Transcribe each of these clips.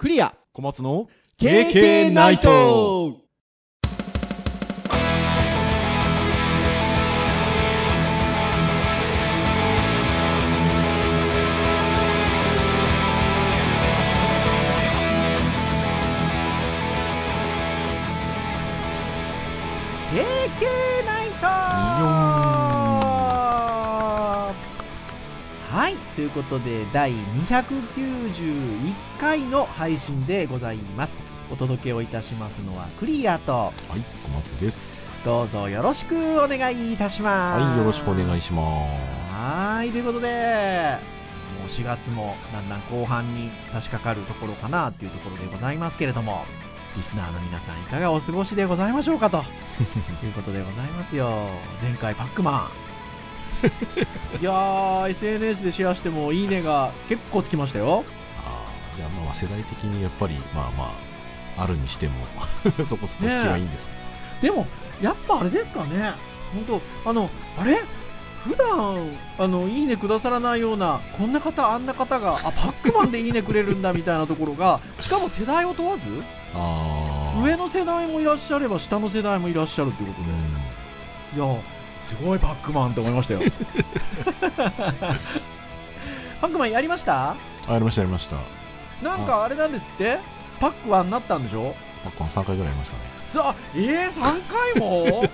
クリア。小松の KK ナイトということで第291回の配信でございます。お届けをいたしますのはクリアとはい小松です。どうぞよろしくお願いいたします。はいよろしくお願いします。はいということでもう4月もだんだん後半に差し掛かるところかなというところでございますけれどもリスナーの皆さんいかがお過ごしでございましょうかということでございますよ。前回パックマンいやー SNS でシェアしてもいいねが結構つきましたよ。ああいやまあ世代的にやっぱりまあまああるにしても そこそこ引きはいいんです。ねでもやっぱあれですかね。本当あのあれ？普段あのいいねくださらないようなこんな方あんな方があパックマンでいいねくれるんだみたいなところがしかも世代を問わず上の世代もいらっしゃれば下の世代もいらっしゃるということで、いやすごいパックマンって思いましたよ。パックマンやりました？あやりましたやりました。なんかあれなんですって？パックワンになったんでしょ？パックマン3回ぐらいやりましたね。さえー、3回も？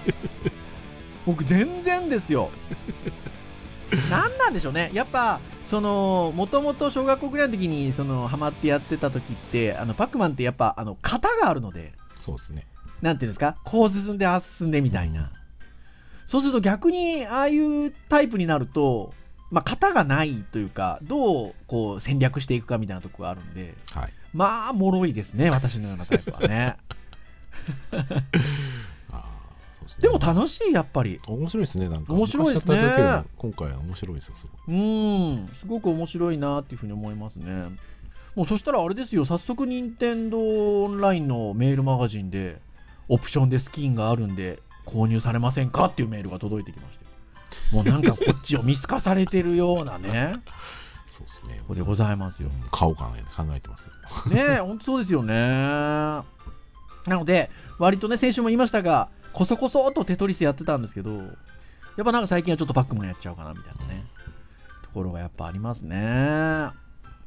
僕全然ですよ。何なんでしょうね。やっぱそのもともと小学校ぐらいの時にそのハマってやってた時ってあのパックマンってやっぱあの型があるので。そうですね。なんていうんですか？こう進んでああ進んでみたいな、そうすると逆にああいうタイプになるとまあ型がないというかどうこう戦略していくかみたいなところがあるんではい。まあ脆いですね私のようなタイプはね。でも楽しいやっぱり。面白いですねなんか。面白いですね。今回は面白いですよすごいうん、すごく面白いなっていうふうに思いますね。もうそしたらあれですよ、早速、任天堂オンラインのメールマガジンで、オプションでスキンがあるんで、購入されませんか？っていうメールが届いてきましたよ。もうなんかこっちを見透かされてるようなね、そうですねここでございますよ。うん買おうかな考えてますよねえ、ほんとそうですよね。なので、割とね、先週も言いましたが、こそこそっとテトリスやってたんですけど、やっぱなんか最近はちょっとパックマンやっちゃうかなみたいなね、ところがやっぱありますね。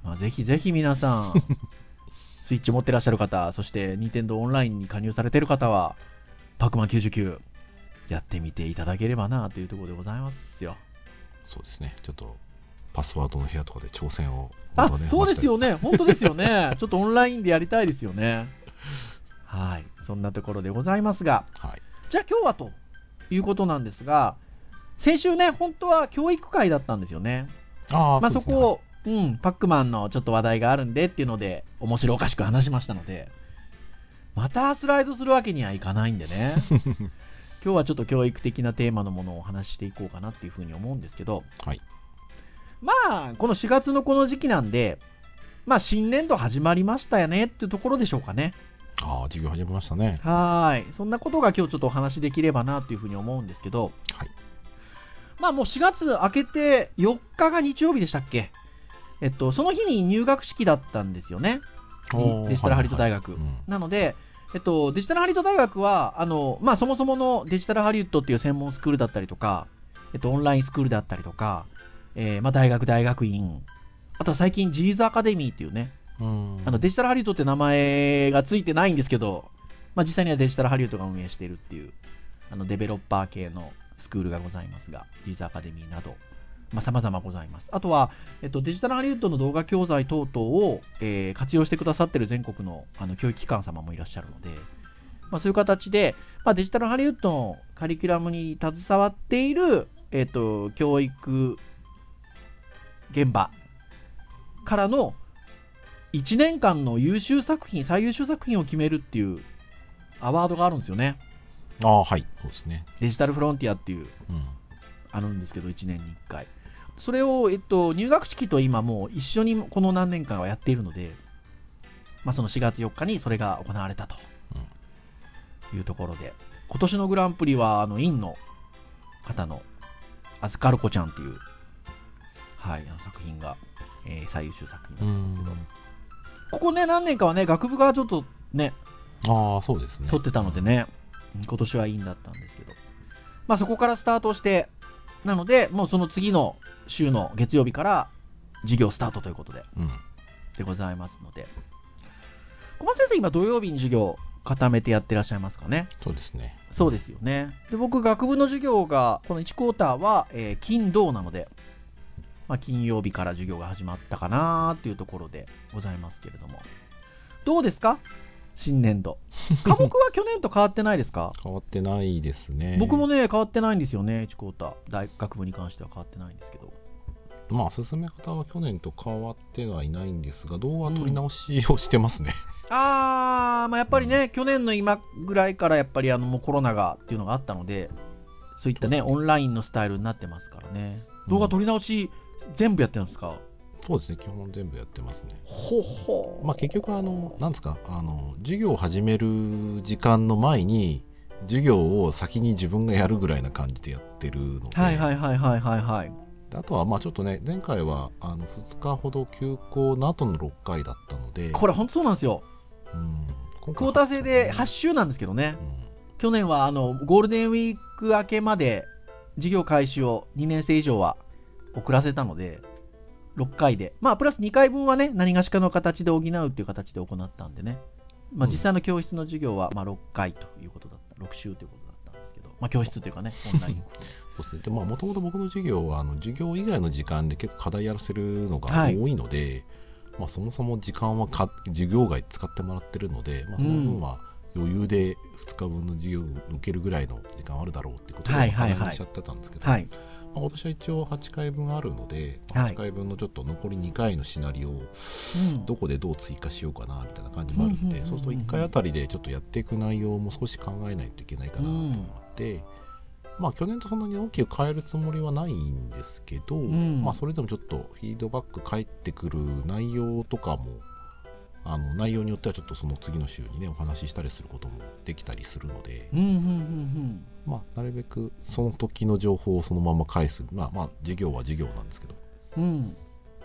まあ、ぜひぜひ皆さん、スイッチ持ってらっしゃる方、そして任天堂オンラインに加入されてる方は、パックマン99、やってみていただければなというところでございますよ。そうですね。ちょっとパスワードの部屋とかで挑戦をあそうですよね、本当ですよね、ちょっとオンラインでやりたいですよね。はい、そんなところでございますが、はい。じゃあ今日はということなんですが、先週ね、本当は教育会だったんですよね。ああまあ、そこを、うん、パックマンのちょっと話題があるんでっていうので、面白おかしく話しましたので、またスライドするわけにはいかないんでね、今日はちょっと教育的なテーマのものをお話ししていこうかなっていうふうに思うんですけど、はいまあ、この4月のこの時期なんで、まあ、新年度始まりましたよねっていうところでしょうかね。ああ授業始めましたねはーい。そんなことが今日ちょっとお話しできればなというふうに思うんですけど、はいまあもう4月明けて4日が日曜日でしたっけ？えっと、その日に入学式だったんですよね。デジタルハリウッド大学。はいはいうんなので、えっと、デジタルハリウッド大学は、あの、まあそもそものデジタルハリウッドっていう専門スクールだったりとか、えっと、オンラインスクールだったりとか、えーまあ大学大学院、あとは最近ジーズアカデミーっていうね、うん。あのデジタルハリウッドって名前がついてないんですけど、まあ、実際にはデジタルハリウッドが運営しているっていうあのデベロッパー系のスクールがございますが、ジーズアカデミーなど、まあ、様々ございます。あとは、えっと、デジタルハリウッドの動画教材等々を、えー活用してくださっている全国のあの教育機関様もいらっしゃるので、まあ、そういう形で、まあ、デジタルハリウッドのカリキュラムに携わっている、えっと、教育現場からの1年間の優秀作品、最優秀作品を決めるっていうアワードがあるんですよね。ああはいそうですねデジタルフロンティアっていう、うんあるんですけど、1年に1回。それを、えっと、入学式と今もう一緒にこの何年間はやっているので、まあ、その4月4日にそれが行われたというところで、今年のグランプリは、あの、インの方の、アズカルコちゃんっていう、はい、あの作品が、えー最優秀作品だったんですけど、ここね、何年かはね、学部がちょっとね、ああそうですね。取ってたのでね、うん今年はいいんだったんですけど、まあそこからスタートして、なので、もうその次の週の月曜日から授業スタートということで、うんでございますので、小松先生、今土曜日に授業固めてやってらっしゃいますかね？そうですねそうですよね。で、僕、学部の授業が、この1クォーターは、えー金、土なので、まあ、金曜日から授業が始まったかなっていうところでございますけれども。どうですか？新年度。科目は去年と変わってないですか？変わってないですね僕もね、変わってないんですよね、1クォーター。大学部に関しては変わってないんですけど。まあ進め方は去年と変わってはいないんですが動画取り直しをしてますね、あー、まあ、やっぱりね、去年の今ぐらいからやっぱりあのもうコロナがっていうのがあったので、そういったね、オンラインのスタイルになってますからね。動画撮り直し、全部やってるんですか？そうですね基本全部やってますね。ほほまあ結局あのなんですかあの授業を始める時間の前に授業を先に自分がやるぐらいな感じでやってるので、はいはいはいはいはいはい。であとはまあちょっとね前回はあの2日ほど休校の後の6回だったので。これ本当そうなんですよ。うん。今クォーター制で8週なんですけどね。去年はあのゴールデンウィーク明けまで授業開始を2年生以上は遅らせたので、6回で。まあ、プラス2回分はね、何がしかの形で補うっていう形で行ったんでね。まあ、うん実際の教室の授業はまあ6回ということだった、6週ということだったんですけど、まあ、教室というかね、オンライン。そうですねでまあもともと僕の授業はあの授業以外の時間で結構課題やらせるのがはい多いので、まあ、そもそも時間はか授業外使ってもらってるので、まあ、その分は余裕で2日分の授業を受けるぐらいの時間あるだろうっていうことではいはいはい課題にしちゃってたんですけど、はい。まあ、今年は一応8回分あるので、まあはい。8回分のちょっと残り2回のシナリオをうん。どこでどう追加しようかなみたいな感じもあるんで、うんうんうんうん。そうすると1回あたりでちょっとやっていく内容も少し考えないといけないかなっていうのがあって、まあ去年とそんなに大きく変えるつもりはないんですけど、ん。まあそれでもちょっとフィードバック返ってくる内容とかもあの内容によってはちょっとその次の週にねお話ししたりすることもできたりするので、うんうんうんまあなるべくその時の情報をそのまま返すまあまあ授業は授業なんですけどうん。うん。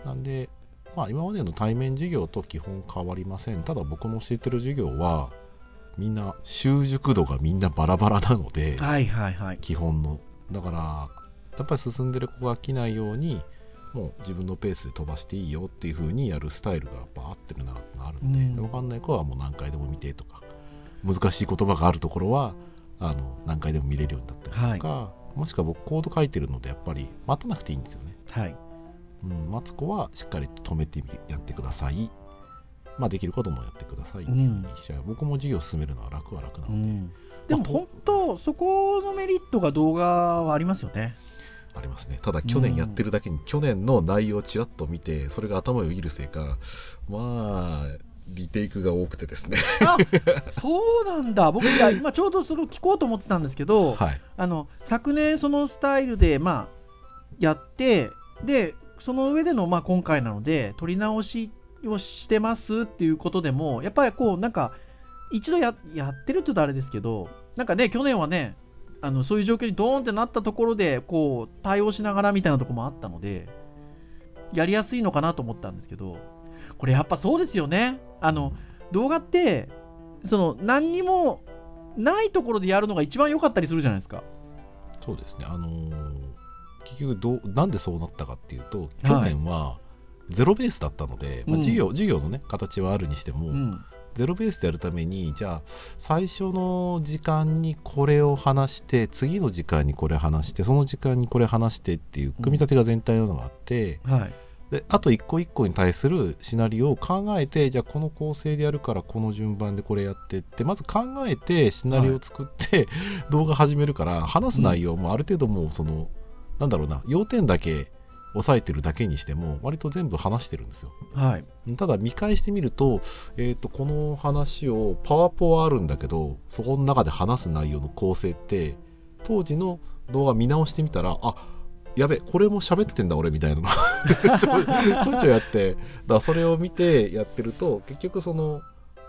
なんで、まあ、今までの対面授業と基本変わりません。ただ僕の教えてる授業は、みんな習熟度がみんなバラバラなので、はいはいはい。基本の。だから、やっぱり進んでる子が飽きないように、もう自分のペースで飛ばしていいよっていう風にやるスタイルがやっぱ合ってるなってあるんで、うんわかんない子はもう何回でも見てとか、難しい言葉があるところは、あの何回でも見れるようになったりとか、もしくは僕コード書いてるのでやっぱり待たなくていいんですよね。はい。うん、待つ子はしっかりと止めてみやってください。まあ、できることもやってくださいっていうふうにしちゃう、僕も授業進めるのは楽は楽なので、うん。でも本当、そこのメリットが動画はありますよね。ありますね。ただ、去年やってるだけに、去年の内容をちらっと見て、それが頭をよぎるせいか、まあ、リテイクが多くてですね。あそうなんだ、僕、いや今ちょうどそれを聞こうと思ってたんですけど、はい。あの昨年、そのスタイルで、まあ、やって、でその上での、まあ、今回なので、撮り直しをしてますっていうことでも、やっぱりこう、なんか、一度ややってるって言うとあれですけど、なんかね、去年はね、あのそういう状況にドーンってなったところで、こう、対応しながらみたいなところもあったので、やりやすいのかなと思ったんですけど、これやっぱそうですよね。あの動画ってその何にもないところでやるのが一番良かったりするじゃないですか。そうですね。あのー結局どう、なんでそうなったかっていうと、去年は、ゼロベースだったので、まあ、うん授業授業の、ね、形はあるにしても、うん。ゼロベースでやるためにじゃあ最初の時間にこれを話して次の時間にこれ話してその時間にこれ話してっていう組み立てが全体のがあって、はい。であと一個一個に対するシナリオを考えてじゃあこの構成でやるからこの順番でこれやってってまず考えてシナリオを作って、動画始めるから話す内容もある程度もうその、なんだろうな要点だけ押さえてるだけにしても割と全部話してるんですよはい。ただ見返してみると,、えー、とこの話をパワポはあるんだけどそこの中で話す内容の構成って当時の動画見直してみたらあやべこれも喋ってんだ俺みたいなの がちょいちょいやってだそれを見てやってると結局その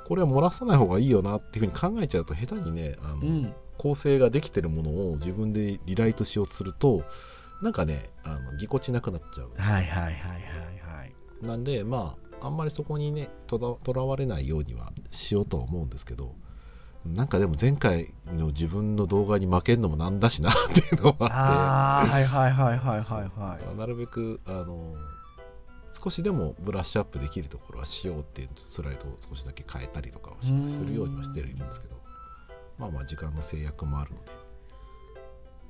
これは漏らさない方がいいよなっていうふうに考えちゃうと下手にねあの、うん。構成ができてるものを自分でリライトしようとするとなんかねあのぎこちなくなっちゃう。はいはいはいはいはい。なんでまああんまりそこにねとらとらわれないようにはしようとは思うんですけどなんかでも前回の自分の動画に負けるのもなんだしなっていうのもあって。ああはいはいはいはいはいはい。なるべくあの少しでもブラッシュアップできるところはしようっていうスライドを少しだけ変えたりとかはするようにはしてるんですけどまあまあ時間の制約もあるので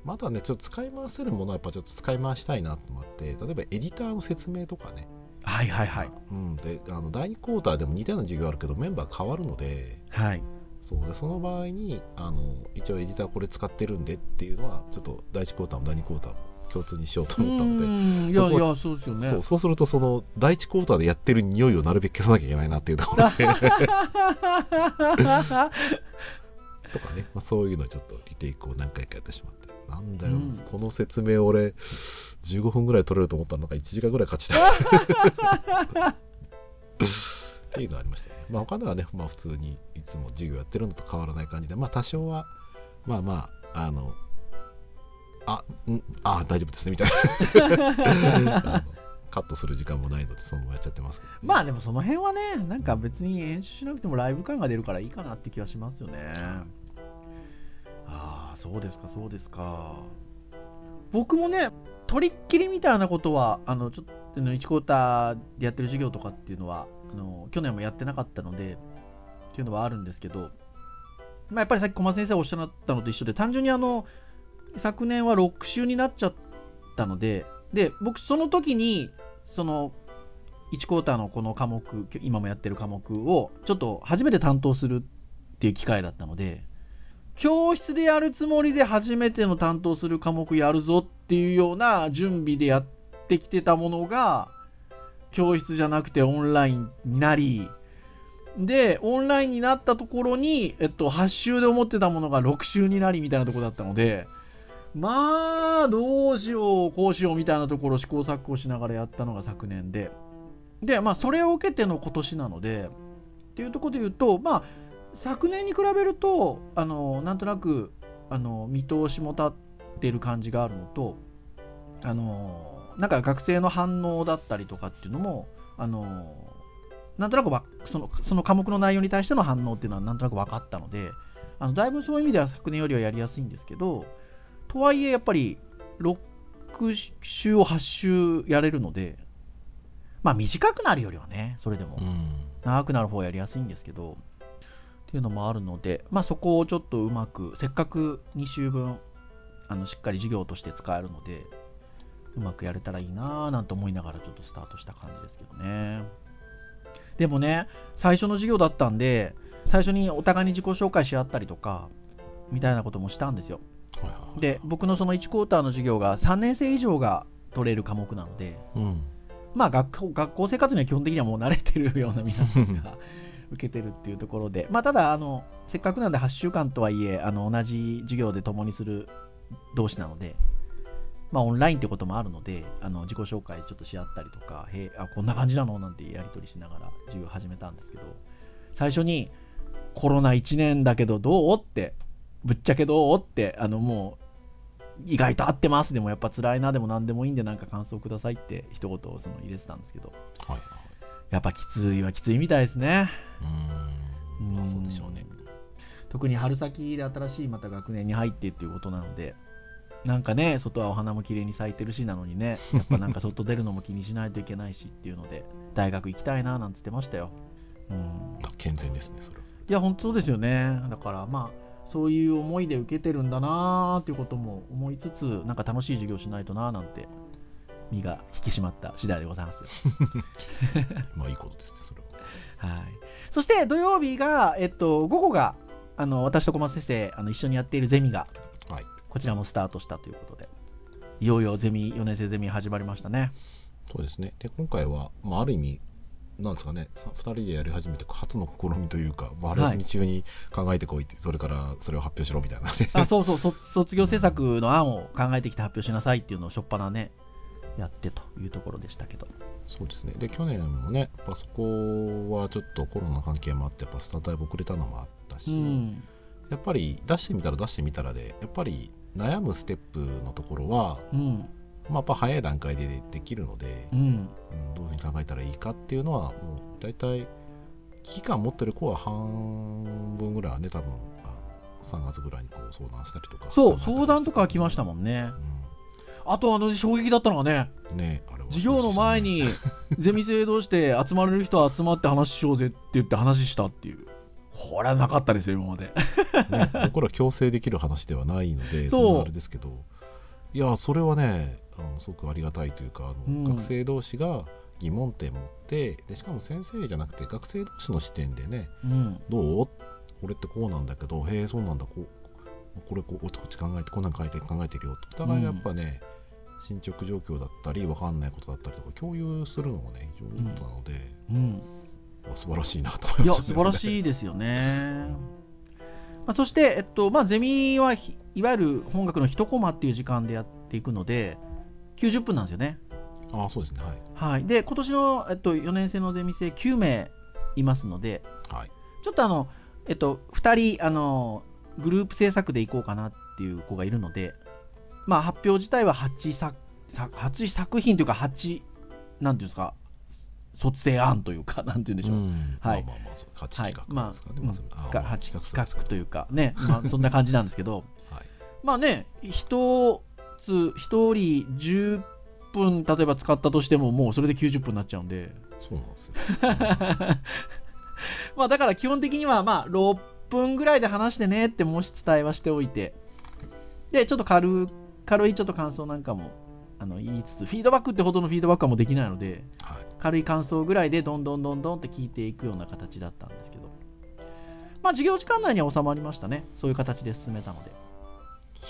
まだねちょっと使い回せるものはやっぱちょっと使い回したいなと思って例えばエディターの説明とかね、はいはいはい。うん、であの第2クォーターでも似たような授業あるけどメンバー変わるのではい。そう。でその場合にあの一応エディターこれ使ってるんでっていうのはちょっと第1クォーターも第2クォーターも共通にしようと思ったのでうん。いやいやそうですよね。そうそうするとその第1クォーターでやってる匂いをなるべく消さなきゃいけないなっていうところでとかね、まあ、そういうのをちょっとリテイクを何回かやってしまってなんだよ、うん。この説明俺15分ぐらい取れると思ったらなんか1時間ぐらい勝ちたい。っていうのがありましたね。まあ他ではね、まあ、普通にいつも授業やってるのと変わらない感じでまあ多少はまあまああのあんあ大丈夫ですねみたいな。カットする時間もないのでそのままやっちゃってますけど、まあでもその辺はねなんか別に編集しなくてもライブ感が出るからいいかなって気はしますよねああそうですかそうですか。僕もねとりっきりみたいなことはあのちょっと1クォーターでやってる授業とかっていうのはあの去年もやってなかったのでっていうのはあるんですけど、まあ、やっぱりさっき小松先生おっしゃったのと一緒で単純にあの昨年は6週になっちゃったのでで僕その時にその1クォーターのこの科目今もやってる科目をちょっと初めて担当するっていう機会だったので教室でやるつもりで初めての担当する科目やるぞっていうような準備でやってきてたものが教室じゃなくてオンラインになりでオンラインになったところに、えっと、8週で思ってたものが6週になりみたいなとこだったのでまあどうしようこうしようみたいなところ試行錯誤しながらやったのが昨年で。でまあそれを受けての今年なのでっていうところで言うとまあ昨年に比べるとあのなんとなくあの見通しも立ってる感じがあるのとあのなんか学生の反応だったりとかっていうのもあのなんとなくわそのその科目の内容に対しての反応っていうのはなんとなく分かったのであのだいぶそういう意味では昨年よりはやりやすいんですけどとはいえやっぱり6週を8週やれるのでまあ短くなるよりはねそれでもうん。長くなる方がやりやすいんですけどっていうのもあるのでまあそこをちょっとうまくせっかく2週分あのしっかり授業として使えるのでうまくやれたらいいなぁなんて思いながらちょっとスタートした感じですけどね。でもね最初の授業だったんで最初にお互いに自己紹介し合ったりとかみたいなこともしたんですよ。で僕のその1クォーターの授業が3年生以上が取れる科目なのでうん。まあ学校学校生活には基本的にはもう慣れてるような皆さんが 受けてるっていうところで、まあ、ただあのせっかくなんで8週間とはいえあの同じ授業で共にする同士なので、まあ、オンラインってこともあるのであの自己紹介ちょっとし合ったりとかへあこんな感じなのなんてやり取りしながら授業始めたんですけど最初にコロナ1年だけどどうってぶっちゃけどうってあのもう意外と合ってます。でもやっぱ辛いな。でも何でもいいんでなんか感想くださいって一言その入れてたんですけど。はい。やっぱきついはきついみたいですね。うーん。まあそうでしょうね。特に春先で新しいまた学年に入ってっていうことなのでなんかね外はお花も綺麗に咲いてるしなのにね やっぱなんか外出るのも気にしないといけないしっていうので大学行きたいななんつってましたよ。うん。あ健全ですねそれは。いや本当そうですよね。だからまあそういう思いで受けてるんだなーっていうことも思いつつなんか楽しい授業しないとなーなんて身が引き締まった次第でございますよ。まあいいことですねそれは。はい、そして土曜日が、えっと、午後があの私と小松先生あの一緒にやっているゼミがはい。こちらもスタートしたということでいよいよゼミ4年生ゼミ始まりましたね。そうですね。で今回は、まあ、ある意味なんですかねさ2人でやり始めて初の試みというか、まあ、春休み中に考えてこいって、それからそれを発表しろみたいなね。あそうそう卒 卒業制作の案を考えてきて発表しなさいっていうのをしょっぱなねやってというところでしたけど。そうですね。で去年もねやっぱそこはちょっとコロナ関係もあってやっぱスタートだいぶ遅れたのもあったし、うん。やっぱり出してみたら出してみたらでやっぱり悩むステップのところはうん。まあ、やっぱ早い段階でできるので、うん。うんどういうふうに考えたらいいかっていうのはもう大体危機感持ってる子は半分ぐらいはね多分あの3月ぐらいにこう相談したりとかそう相談とか来ましたもんね。うあとあの衝撃だったのがねんねあれは。授業の前に ゼミ生同士で集まれる人は集まって話しようぜって言って話したっていう。これはなかったですよ今まで。ね、僕ら強制できる話ではないのでそう。なあれですけど。いやそれはねあのすごくありがたいというかあの、うん。学生同士が疑問点持ってでしかも先生じゃなくて学生同士の視点でねうん。どう？これってこうなんだけどへえそうなんだ。こうこれこうこっち考えてこんなん書いて考えてるよとお互いがやっぱね、進捗状況だったり分かんないことだったりとか共有するのもね非常にいいことなので、うん。素晴らしいなと思いいましたや素晴らいしいですよね、まあ、そして、えっとまあ、ゼミはいいわゆる本学の一コマっていう時間でやっていくので90分なんですよね。ああそうですね。はい。はい。で今年の、えっと、4年生のゼミ生9名いますのではい。ちょっとあの、えっと、2人あのグループ制作でいこうかなっていう子がいるので、まあ、発表自体は8作作8作品というか8なんていうんですか卒生案というかなんていうんでしょう、ん。はい。まあまあまあそう8はい企、まあ画ですかね、うんまずあがまあ8企企画というかね、まあ、そんな感じなんですけど。はい。まあね一つ一人10分例えば使ったとしてももうそれで90分になっちゃうんで。そうなんですよ。まあだから基本的にはまあ6分ぐらいで話してねって申し伝えはしておいて。でちょっと軽軽いちょっと感想なんかもあの言いつつフィードバックってほどのフィードバックはもうできないのではい。軽い感想ぐらいでどんどんどんどんって聞いていくような形だったんですけどまあ授業時間内には収まりましたねそういう形で進めたので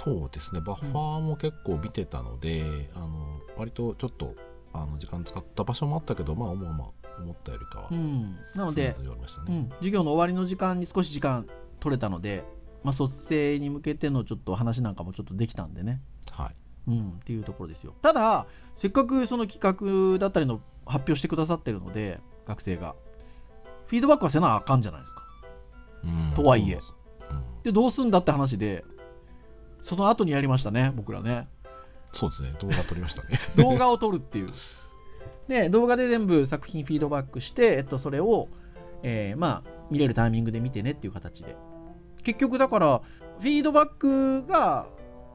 そうですね。バッファーも結構見てたので、あの割とちょっとあの時間使った場所もあったけど、まあまあまあ思ったよりかは。うんなので。うん、授業の終わりの時間に少し時間取れたので、まあ、卒生に向けてのちょっと話なんかもちょっとできたんでね、はい。うん、っていうところですよ。ただせっかくその企画だったりの発表してくださってるので学生が。フィードバックはせなあかんじゃないですか。うんとはいえ。そうなん。でどうすんだって話でその後にやりましたね僕らね。うんそうですね。動画撮りましたね。動画を撮るっていう。で動画で全部作品フィードバックして、えっと、それを、えーまあ見れるタイミングで見てねっていう形で結局だからフィードバックが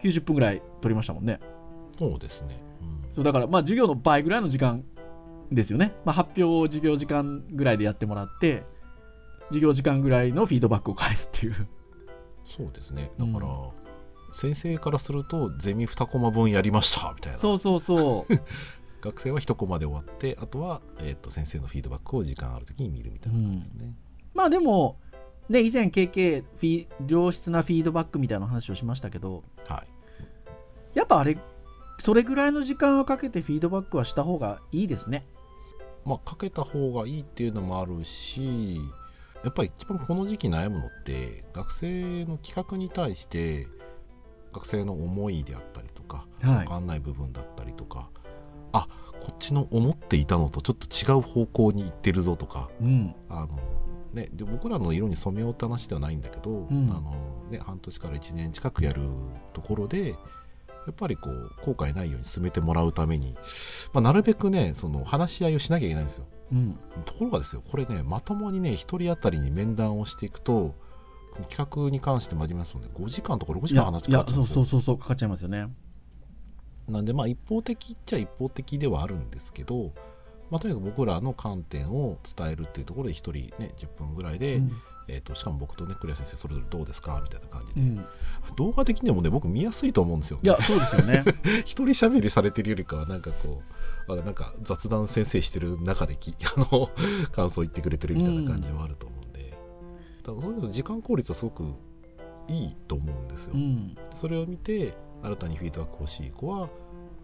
90分ぐらい撮りましたもんねそうですね。うんそうだからまあ授業の倍ぐらいの時間ですよね、まあ、発表を授業時間ぐらいでやってもらって授業時間ぐらいのフィードバックを返すっていうそうですね。だから、うん先生からするとゼミ2コマ分やりましたみたいな。そうそうそう 学生は1コマで終わって、あとはえっ、と先生のフィードバックを時間ある時に見るみたいな感じですね。まあでもね以前 KK フィ良質なフィードバックみたいな話をしましたけどはい。やっぱあれそれぐらいの時間をかけてフィードバックはした方がいいですね。まあ、かけた方がいいっていうのもあるしやっぱり一番この時期悩むのって学生の企画に対して学生の思いであったりとか、はい。分かんない部分だったりとかあこっちの思っていたのとちょっと違う方向に行ってるぞとかうん。あの、ね、で僕らの色に染めようって話ではないんだけど、ん。あのね、半年から1年近くやるところでやっぱりこう後悔ないように進めてもらうために、まあ、なるべくねその話し合いをしなきゃいけないんですよ。うん。ところがですよこれねまともにね1人当たりに面談をしていくと企画に関して真面目ますので5時間とか6時間話かかっちゃうんですよそうそうそうそうかかっちゃいますよね。なんでまあ一方的っちゃ一方的ではあるんですけど、まあ、とにかく僕らの観点を伝えるっていうところで1人ね10分ぐらいで、うん。えー、としかも僕とねクレア先生それぞれどうですかみたいな感じで、うん。動画的にもね僕見やすいと思うんですよ、いやそうですよね。一人喋りされてるよりかはなんかこうあなんか雑談先生してる中でき あの感想言ってくれてるみたいな感じはあると思うんで、だからそういうの時間効率はすごくいいと思うんですよ、うん。それを見て新たにフィードバック欲しい子は、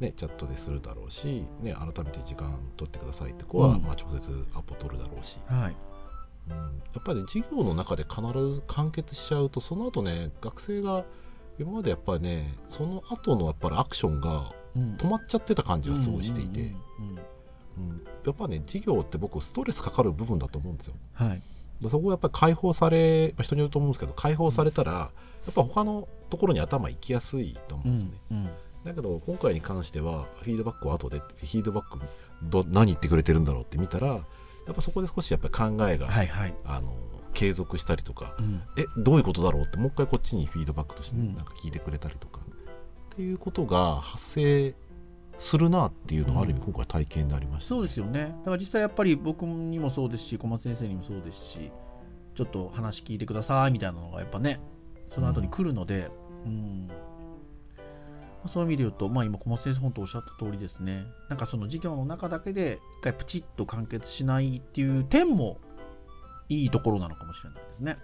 ね、チャットでするだろうし、ね、改めて時間取ってくださいって子は、うん。まあ、直接アポ取るだろうし、はい。うん、やっぱり、ね、授業の中で必ず完結しちゃうとその後ね学生が今までやっぱりねその後のやっぱりアクションがうん。止まっちゃってた感じがすごいしていて、やっぱね授業って僕ストレスかかる部分だと思うんですよ。はい。でそこがやっぱり解放され、まあ人によると思うんですけど解放されたらやっぱ他のところに頭行きやすいと思ううんですよね、ん。うんだけど今回に関してはフィードバックを後でフィードバックど何言ってくれてるんだろうって見たらやっぱそこで少しやっぱり考えが、はいはい。あの継続したりとかうんえどういうことだろうってもう一回こっちにフィードバックとしてうんなんか聞いてくれたりとか、っていうことが発生するなっていうのはある意味今回体験になりました、そうですよね。だから実際やっぱり僕にもそうですし、小松先生にもそうですし、ちょっと話聞いてくださいみたいなのがやっぱね、その後に来るので、うん。そういう意味で言うと、まあ今小松先生本当おっしゃった通りですね。なんかその授業の中だけで一回プチッと完結しないっていう点もいいところなのかもしれないですね。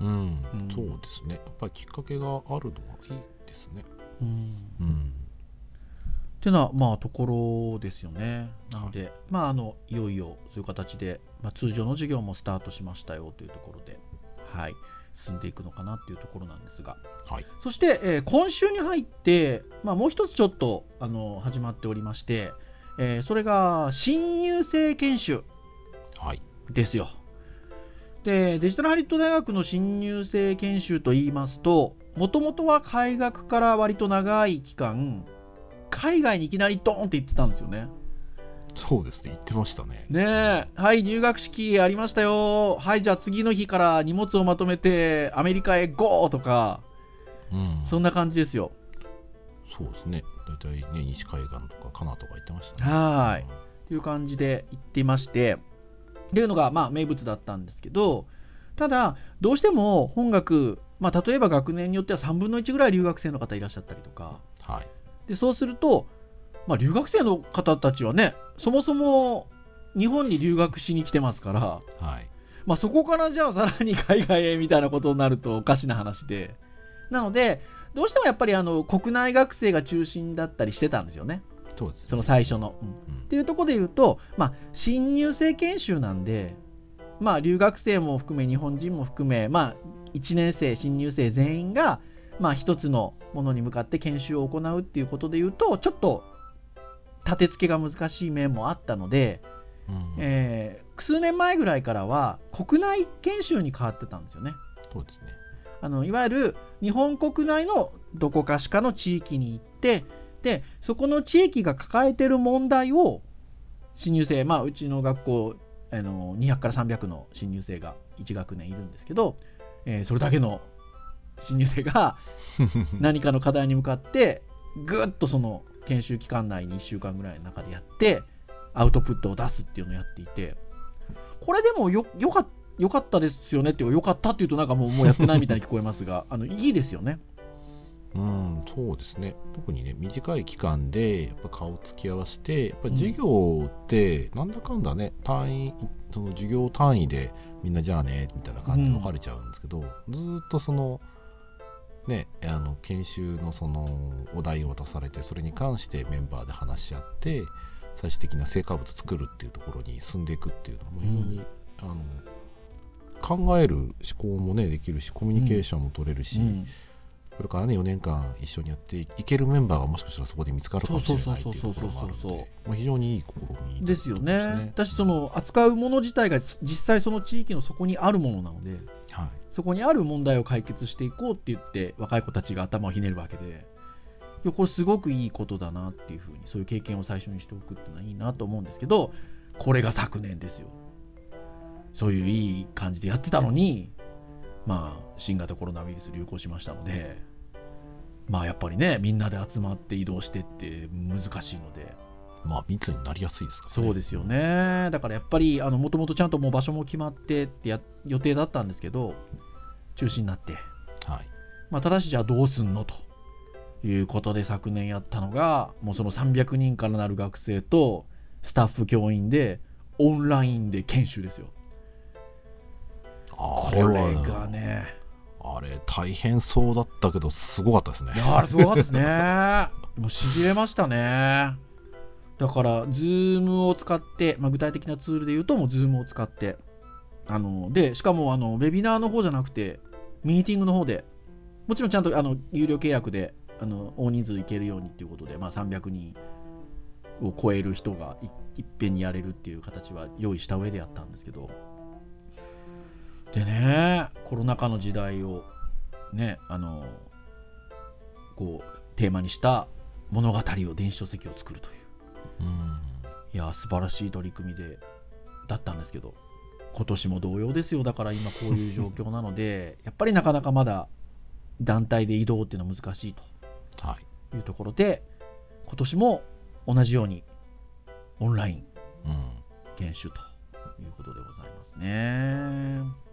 うんうんそうですねやっぱりきっかけがあるのはいいですねうん。うんっていうのは、まあ、ところですよね。なので、まあ、あの、いよいよそういう形で、まあ、通常の授業もスタートしましたよというところで、はい、進んでいくのかなっていうところなんですが、はいそして、えー今週に入って、まあ、もう一つちょっと、あの、始まっておりまして、えーそれが、新入生研修はいですよ。で、デジタルハリウッド大学の新入生研修といいますと、もともとは開学から割と長い期間、海外にいきなりドーンって行ってたんですよね。そうですね。言ってましたね。ねえ、はい、入学式ありましたよ。はい、じゃあ次の日から荷物をまとめてアメリカへゴーとか、うん。そんな感じですよ。そうですね。大体ね西海岸とかカナとか言ってましたね。はーい。という感じで行っていまして、っていうのがまあ名物だったんですけど、ただ、どうしても本学、まあ、例えば学年によっては3分の1ぐらい留学生の方いらっしゃったりとか、はい。でそうすると、まあ、留学生の方たちはね、そもそも日本に留学しに来てますから、はい。まあ、そこからじゃあさらに海外へみたいなことになるとおかしな話で、なので、どうしてもやっぱりあの国内学生が中心だったりしてたんですよね、そうですね。その最初の。うん。うん。っていうところで言うと、まあ、新入生研修なんで、まあ、留学生も含め、日本人も含め、まあ、1年生、新入生全員が、まあ、一つのものに向かって研修を行うっていうことで言うと、ちょっと立て付けが難しい面もあったので、うんえー数年前ぐらいからは、国内研修に変わってたんですよね。そうですねあのいわゆる日本国内のどこかしかの地域に行ってでそこの地域が抱えている問題を新入生まあうちの学校あの200から300の新入生が1学年いるんですけど、えーそれだけの新入生が 何かの課題に向かってぐっとその研修期間内に1週間ぐらいの中でやってアウトプットを出すっていうのをやっていてこれでもよよかよかったですよねっていうかよかったっていうとなんかもうもうやってないみたいに聞こえますが あのいいですよね。うん、そうですね。特にね短い期間でやっぱ顔つき合わせてやっぱ授業ってなんだかんだね単位その授業単位でみんなじゃあねみたいな感じで分かれちゃうんですけど、ずーっとそのねあの研修のそのお題を渡されてそれに関してメンバーで話し合って最終的な成果物作るっていうところに進んでいくっていうのも非常に、あの考える思考もねできるしコミュニケーションも取れるし、うん。これからね4年間一緒にやっていけるメンバーがもしかしたらそこで見つかるかもしれないっていうところもあるのまあ非常にいい試みですね。思いますだしその扱うもの自体が実際その地域のそこにあるものなのではい。そこにある問題を解決していこうって言って若い子たちが頭をひねるわけでこれすごくいいことだなっていうふうにそういう経験を最初にしておくっていうのはいいなと思うんですけどこれが昨年ですよ。そういういい感じでやってたのにまあ新型コロナウイルス流行しましたのでまあやっぱりねみんなで集まって移動してって難しいのでまあ密になりやすいですからねそうですよね、だからやっぱり、もともとちゃんともう場所も決まってってや予定だったんですけど、中止になって、はいまあ、ただし、じゃあどうすんのということで、昨年やったのが、もうその300人からなる学生とスタッフ、教員で、オンラインで研修ですよ。あれこれはがね、あれ大変そうだったけどすごかったですねいやあれすごかったですね。もうしびれましたね。だから、ズームを使って、まあ、具体的なツールで言うと、もうズームを使って、あので、しかもあのウェビナーの方じゃなくて、ミーティングの方で、もちろんちゃんとあの有料契約であの大人数いけるようにっていうことで、まあ、300人を超える人がいいっぺんにやれるっていう形は用意した上でやったんですけど、でね、コロナ禍の時代を、ね、あのこうテーマにした物語を電子書籍を作るという。うん。いや素晴らしい取り組みでだったんですけど今年も同様ですよ。だから今こういう状況なので やっぱりなかなかまだ団体で移動っていうのは難しいはい。というところで今年も同じようにオンラインうん。研修ということでございますね。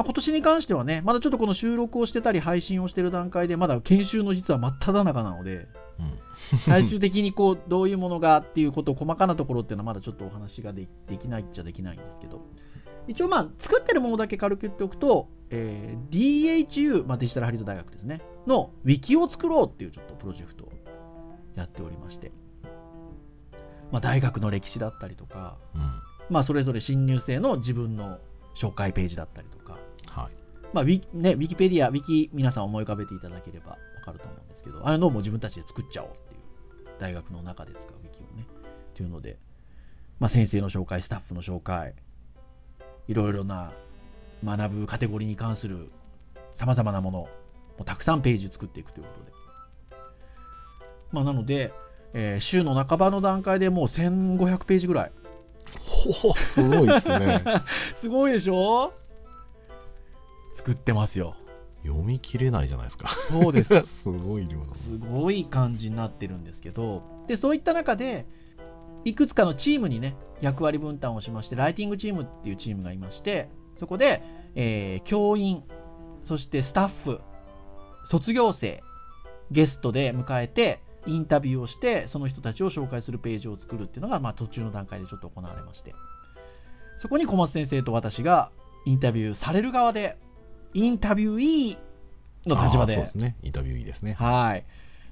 まあ、今年に関してはね、まだちょっとこの収録をしてたり配信をしてる段階で、まだ研修の実は真っ只中なので、うん。最終的にこうどういうものがっていうことを細かなところっていうのはまだちょっとお話がでできないっちゃできないんですけど、一応まあ作ってるものだけ軽く言っておくと、えー DHU、まあ、デジタルハリウッド大学ですね、のウィキを作ろうっていうちょっとプロジェクトをやっておりまして、まあ、大学の歴史だったりとか、うん。まあ、それぞれ新入生の自分の紹介ページだったりとか、はいまあウィね、ウィキペディア、ウィキ皆さん思い浮かべていただければ分かると思うんですけど、ああいうのをもう自分たちで作っちゃおうっていう、大学の中で使うウィキをね。っていうので、まあ、先生の紹介、スタッフの紹介、いろいろな学ぶカテゴリーに関するさまざまなものをたくさんページ作っていくということで。まあ、なので、えー週の半ばの段階でもう1500ページぐらい。ほほすごいですね すごいでしょ？作ってますよ。読み切れないじゃないですかそうです。すごい量すごい感じになってるんですけど、でそういった中で、いくつかのチームにね、役割分担をしまして、ライティングチームっていうチームがいまして、そこで、えー教員、そしてスタッフ、卒業生、ゲストで迎えて、インタビューをして、その人たちを紹介するページを作るっていうのが、まあ、途中の段階でちょっと行われまして、そこに小松先生と私がインタビューされる側で、インタビューイーの立場でそうですねインタビューいいですねはい、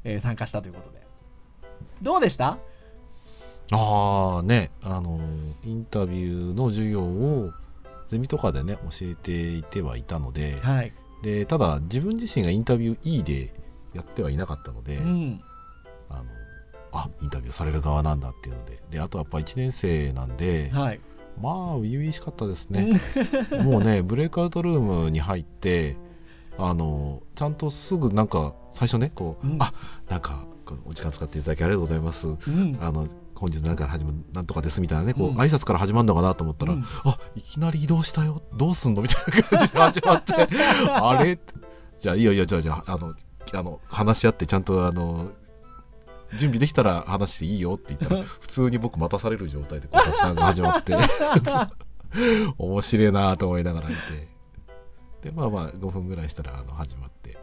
えー参加したということで。どうでした？ああねあのインタビューの授業をゼミとかでね教えていてはいたのではい。でただ自分自身がインタビュー E でやってはいなかったので、うん。あのあインタビューされる側なんだっていうのでであとやっぱ1年生なんではい。まあ初々しかったですね。もうねブレイクアウトルームに入ってあのちゃんとすぐなんか最初ねこう、うん。あなんかお時間使っていただきありがとうございます。うん。あの本日何から始まるなんとかですみたいなねこう、うん。挨拶から始まるのかなと思ったら、うん。あいきなり移動したよどうすんのみたいな感じで始まって あれ？じゃあいいよいいよじゃあじゃああのあの話し合ってちゃんとあの準備できたら話していいよって言ったら 普通に僕待たされる状態でこう雑談が始まって 面白いなと思いながら見てでまあまあ5分ぐらいしたらあの始まって、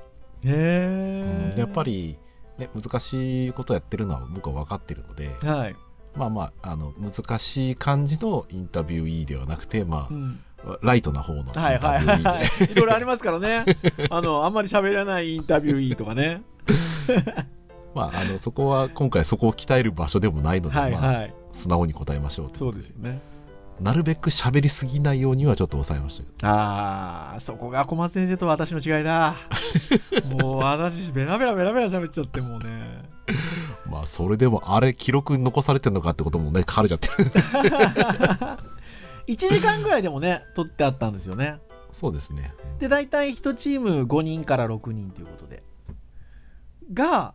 へうんでやっぱ。り、ね、難しいことやってるのは僕は分かってるので、はい。まあまあ、あの難しい感じのインタビュー E ではなくて、まうんあ、ライトな方のインタビはいはいはい E で、はい。いろいろありますからね。あの、あんまり喋らないインタビューいいとかね。まあ、あのそこは今回そこを鍛える場所でもないので、まあ、はいはい。素直に答えましょうとそうですよね。なるべく喋りすぎないようにはちょっと抑えましたけどああ、そこが小松先生と私の違いだ。もう私、ベラベラベラベラ喋っちゃって、もうね。まあそれでもあれ記録に残されてるのかってこともね書かれちゃってる 1時間ぐらいでもね、撮ってあったんですよね。そうですねで、大体1チーム5人から6人ということで。が、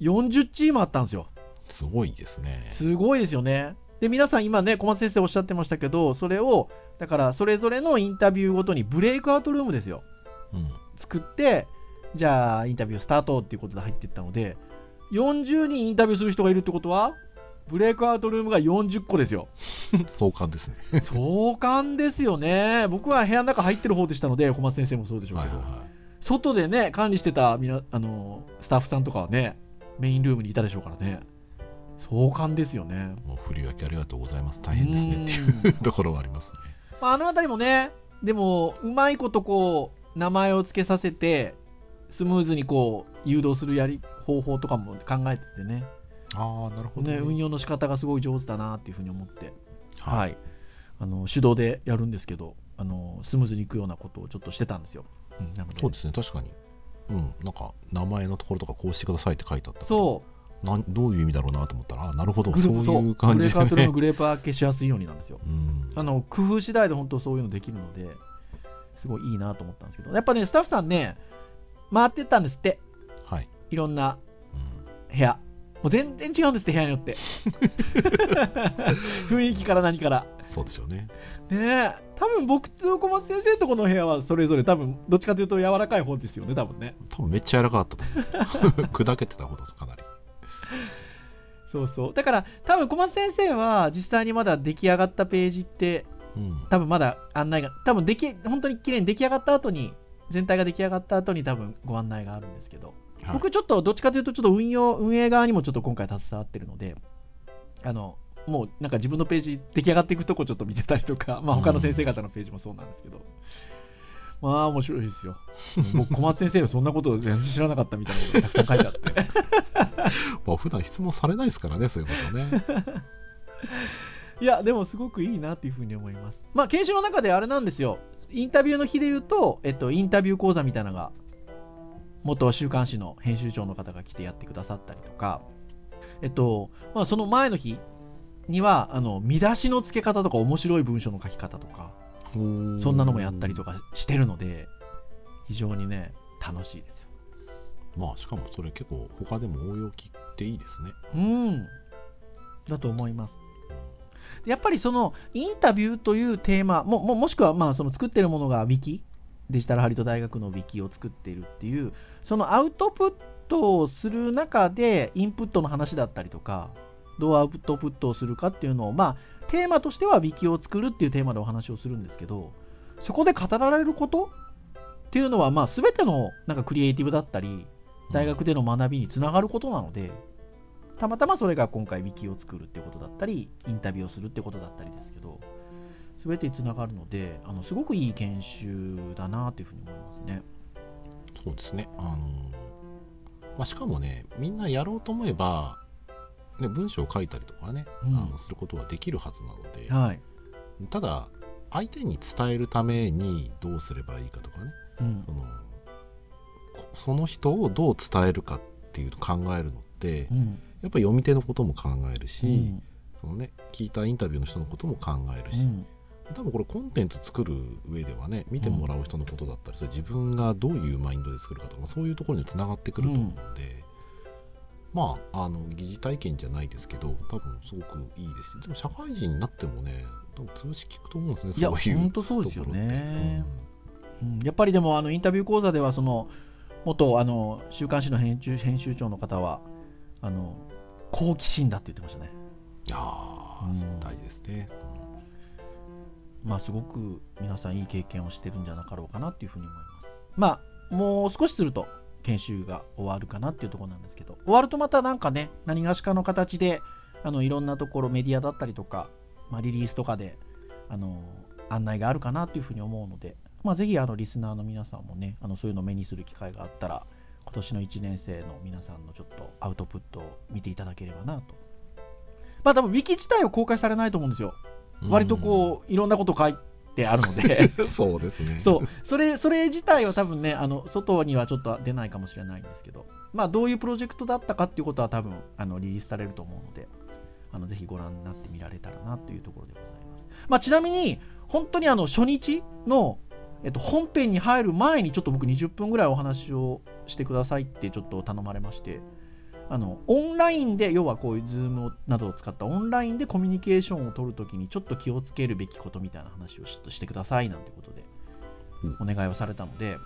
40チームあったんですよ。すごいですねすごいですよね。で、皆さん今ね、小松先生おっしゃってましたけど、それを、だからそれぞれのインタビューごとにブレイクアウトルームですよ。うん作って、じゃあインタビュースタートっていうことで入っていったので、40人インタビューする人がいるってことは、ブレイクアウトルームが40個ですよ。壮観ですね壮観ですよね。僕は部屋の中入ってる方でしたので、小松先生もそうでしょうけど、はいはいはい外でね、管理してたみなあのスタッフさんとかはね、メインルームにいたでしょうからね。壮観ですよね。もう振り分けありがとうございます。大変ですね。っていううんところはありますね。まあ、あの辺りもね、でも、うまいことこう、名前を付けさせて、スムーズにこう、誘導するやり方法とかも考えててね、ああなるほどね、運用の仕方がすごい上手だなっていうふうに思って、はい、はい。あの手動でやるんですけど、あのスムーズにいくようなことをちょっとしてたんですよ。うん、なので。そうですね。確かにうんなんか名前のところとかこうしてくださいって書いてあったそう。なんどういう意味だろうなと思ったらあなるほどそういう感じでブレーカートルームねグレープ開けしやすいようになんですよ。うん。あの工夫次第で本当そういうのできるので、すごいいいなと思ったんですけど、やっぱね、スタッフさんね、回ってったんですって、はい、いろんなうん。部屋。もう全然違うんですって部屋によって。雰囲気から何から。そうでしょうね。ねえ。多分僕と小松先生とこの部屋はそれぞれ多分どっちかというと柔らかい方ですよね多分ね。多分めっちゃ柔らかかったと思うんですよ。砕けてたほどかなり。そうそう。だから多分小松先生は実際にまだ出来上がったページってうん。多分まだ案内が多分でき本当に綺麗に出来上がった後に全体が出来上がった後に多分ご案内があるんですけど、はい。僕ちょっとどっちかというとちょっと運用運営側にもちょっと今回携わってるのであのもうなんか自分のページ出来上がっていくとこちょっと見てたりとか、まあ、他の先生方のページもそうなんですけど、まあ面白いですよ。僕小松先生はそんなこと全然知らなかったみたいなことがたくさん書いてあって。まあ普段質問されないですからねそういうことね。いや、でもすごくいいなっていうふうに思います。まあ、研修の中であれなんですよ。インタビューの日で言うと、えっと、インタビュー講座みたいなのが、元週刊誌の編集長の方が来てやってくださったりとか、えっと、まあ、その前の日には、あの、見出しの付け方とか面白い文章の書き方とか、そんなのもやったりとかかしてるので、非常にね、楽しいですよ。まあしかもそれ結構他でも応用切っていいですねうん。だと思います。やっぱりそのインタビューというテーマもももしくはまあその作ってるものが Wiki デジタルハリウッド大学の Wiki を作っているっていうそのアウトプットをする中でインプットの話だったりとかどうアウトプットをするかっていうのをまあテーマとしては Wiki を作るっていうテーマでお話をするんですけどそこで語られることっていうのはまあ全てのなんかクリエイティブだったり大学での学びにつながることなので、たまたまそれが今回、ウィキを作るってことだったり、インタビューをするってことだったりですけど、すべてにつながるので、あのすごくいい研修だなというふうに思いますね。そうですね。あの、まあ、しかもねみんなやろうと思えば、ね、文章を書いたりとかね、うん。あのすることはできるはずなので、はい。ただ相手に伝えるためにどうすればいいかとかねうん。そのこその人をどう伝えるかっていうと考えるのってうん。やっぱり読み手のことも考えるし、うん。そのね、聞いたインタビューの人のことも考えるし、うん多分これコンテンツ作る上ではね見てもらう人のことだったり、それ自分がどういうマインドで作るかとかそういうところにつながってくると思うので、まああの疑似体験じゃないですけど多分すごくいいです。しでも社会人になってもね多分潰し聞くと思うんですねいや、そういう本当そうですよね。うん。やっぱりでもあのインタビュー講座ではその元あの週刊誌の編集編集長の方はあの好奇心だって言ってましたね。いやーうん。大事ですね、まあすごく皆さんいい経験をしてるんじゃなかろうかなっていうふうに思います。まあもう少しすると研修が終わるかなっていうとこなんですけど終わるとまたなんかね何がしかの形であのいろんなところメディアだったりとか、まあ、リリースとかであの案内があるかなというふうに思うので、まあ、ぜひあのリスナーの皆さんもねあのそういうのを目にする機会があったら今年の1年生の皆さんのちょっとアウトプットを見ていただければなと。まあ多分ウィキ自体は公開されないと思うんですよ。うん。割とこういろんなこと書いてあるので。う んそうですね。そう。それそれ自体は多分ねあの外にはちょっと出ないかもしれないんですけど。まあどういうプロジェクトだったかっていうことは多分あのリリースされると思うのであのぜひご覧になってみられたらなというところでございます、まあ、ちなみに本当にあの初日の、えっと、本編に入る前にちょっと僕20分ぐらいお話をしてくださいってちょっと頼まれましてあのオンラインで要はこういう Zoom などを使ったオンラインでコミュニケーションを取るときにちょっと気をつけるべきことみたいな話をちょっとしてくださいなんてことでお願いをされたので、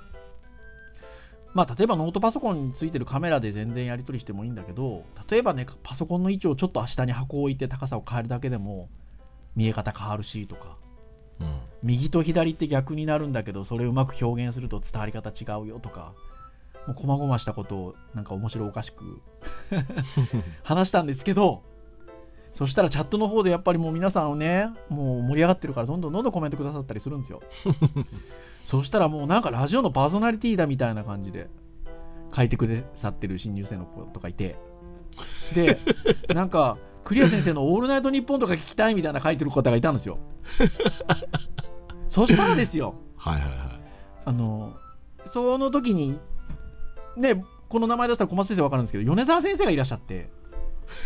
まあ、例えばノートパソコンについてるカメラで全然やり取りしてもいいんだけど例えばねパソコンの位置をちょっと下に箱を置いて高さを変えるだけでも見え方変わるしとかうん。右と左って逆になるんだけどそれをうまく表現すると伝わり方違うよとかもう細々したことをなんか面白おかしく話したんですけどそしたらチャットの方でやっぱりもう皆さんをねもう盛り上がってるからどんどんどんどんコメントくださったりするんですよ。そしたらもうなんかラジオのパーソナリティだみたいな感じで書いてくださってる新入生の子とかいて。で なんかクリア先生の「オールナイトニッポン」とか聞きたいみたいな書いてる方がいたんですよ。そしたらですよはいはいはい。あのその時にねこの名前出したら小松先生分かるんですけど米沢先生がいらっしゃって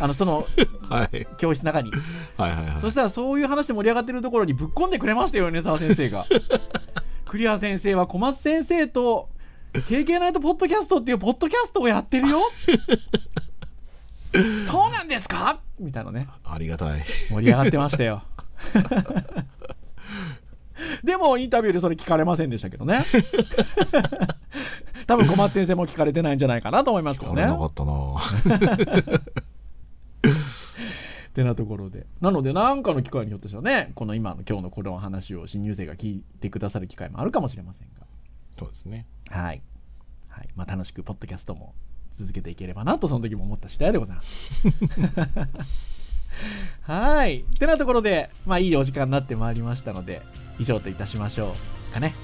あのその はい。教室の中に。はいはいはい。そしたらそういう話で盛り上がってるところにぶっ込んでくれましたよ米沢先生が。クリア先生は小松先生と KK ナイトポッドキャストっていうポッドキャストをやってるよ。そうなんですか？みたいなね、ありがたい。盛り上がってましたよ。でもインタビューでそれ聞かれませんでしたけどね。多分小松先生も聞かれてないんじゃないかなと思いますけどね。なかったな。ってなところで。なので、なんかの機会にひょっとしたらね、この今の今日のこの話を新入生が聞いてくださる機会もあるかもしれませんそうですね。が。はい。はい。まあ、楽しく、ポッドキャストも続けていければなと、その時も思った次第でございます。はい。ってなところで、まあ、いいお時間になってまいりましたので、以上といたしましょうかね。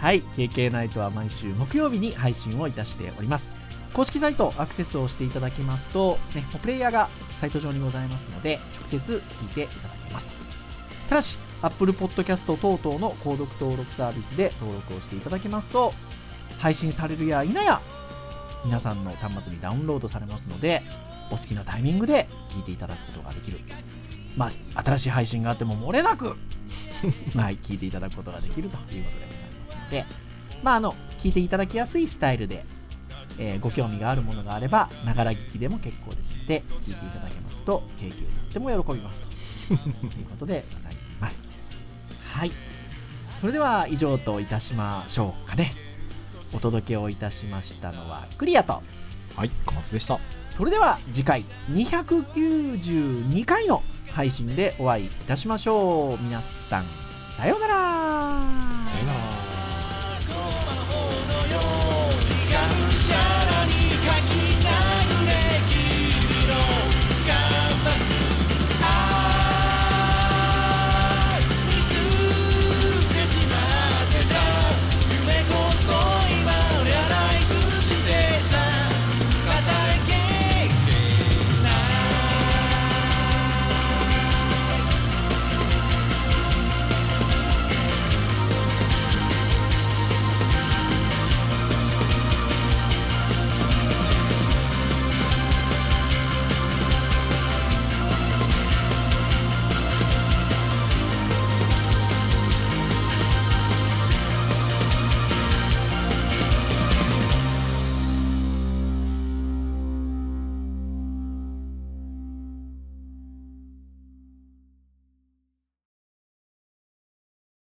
はい。はい、KK ナイトは毎週木曜日に配信をいたしております。公式サイトアクセスをしていただきますと、ね、プレイヤーがサイト上にございますので、直接聞いていただけます。ただし、Apple Podcast 等々の購読登録サービスで登録をしていただけますと、配信されるや否や、皆さんの端末にダウンロードされますので、お好きなタイミングで聞いていただくことができる。まあ、新しい配信があっても漏れなく、はい、聞いていただくことができるということでございますので、まあ、あの、聞いていただきやすいスタイルで、えーご興味があるものがあれば、ながら聞きでも結構ですので、聞いていただけますと、経験とっても喜びますと いうことでございます。はい。それでは以上といたしましょうかね。お届けをいたしましたのはクリアと、はい、小松でした。それでは次回292回の配信でお会いいたしましょう。皆さん、さようなら